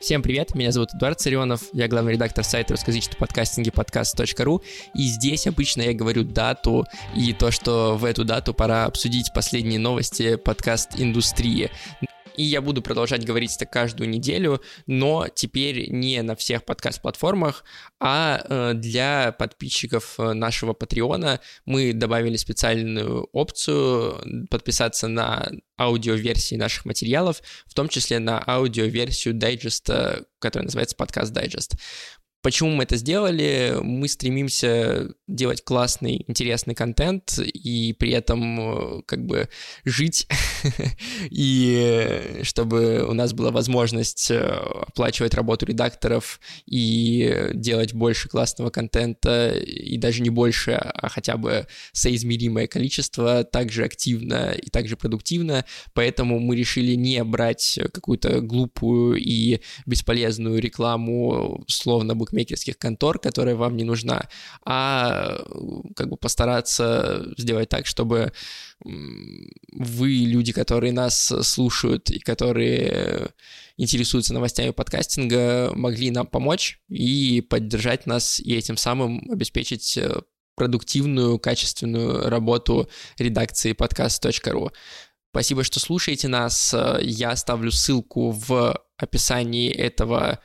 Всем привет, меня зовут Эдуард Царионов, я главный редактор сайта русскоязычного подкастинга подкаст.ру, и здесь обычно я говорю дату и то, что в эту дату пора обсудить последние новости подкаст-индустрии. И я буду продолжать говорить это каждую неделю, но теперь не на всех подкаст-платформах, а э, для подписчиков э, нашего Патреона мы добавили специальную опцию подписаться на аудиоверсии наших материалов, в том числе на аудиоверсию дайджеста, который называется подкаст дайджест. Почему мы это сделали? Мы стремимся делать классный, интересный контент и при этом э, как бы жить, и чтобы у нас была возможность э, оплачивать работу редакторов и делать больше классного контента, и даже не больше, а хотя бы соизмеримое количество, также активно и также продуктивно, поэтому мы решили не брать какую-то глупую и бесполезную рекламу, словно бы букмекерских контор, которая вам не нужна, а как бы постараться сделать так, чтобы вы, люди, которые нас слушают и которые интересуются новостями подкастинга, могли нам помочь и поддержать нас, и этим самым обеспечить э, продуктивную, качественную работу редакции подкаст.ру. Спасибо, что слушаете нас. Я оставлю ссылку в описании этого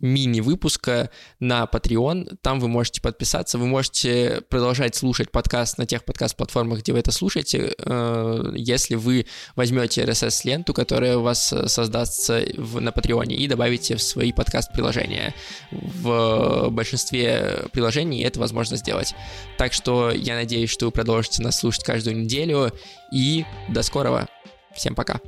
мини-выпуска на Patreon. Там вы можете подписаться, вы можете продолжать слушать подкаст на тех подкаст-платформах, где вы это слушаете, э, если вы возьмете RSS-ленту, которая у вас создастся в, на Patreon, и добавите в свои подкаст-приложения. В большинстве приложений это возможно сделать. Так что я надеюсь, что вы продолжите нас слушать каждую неделю, и до скорого. Всем пока.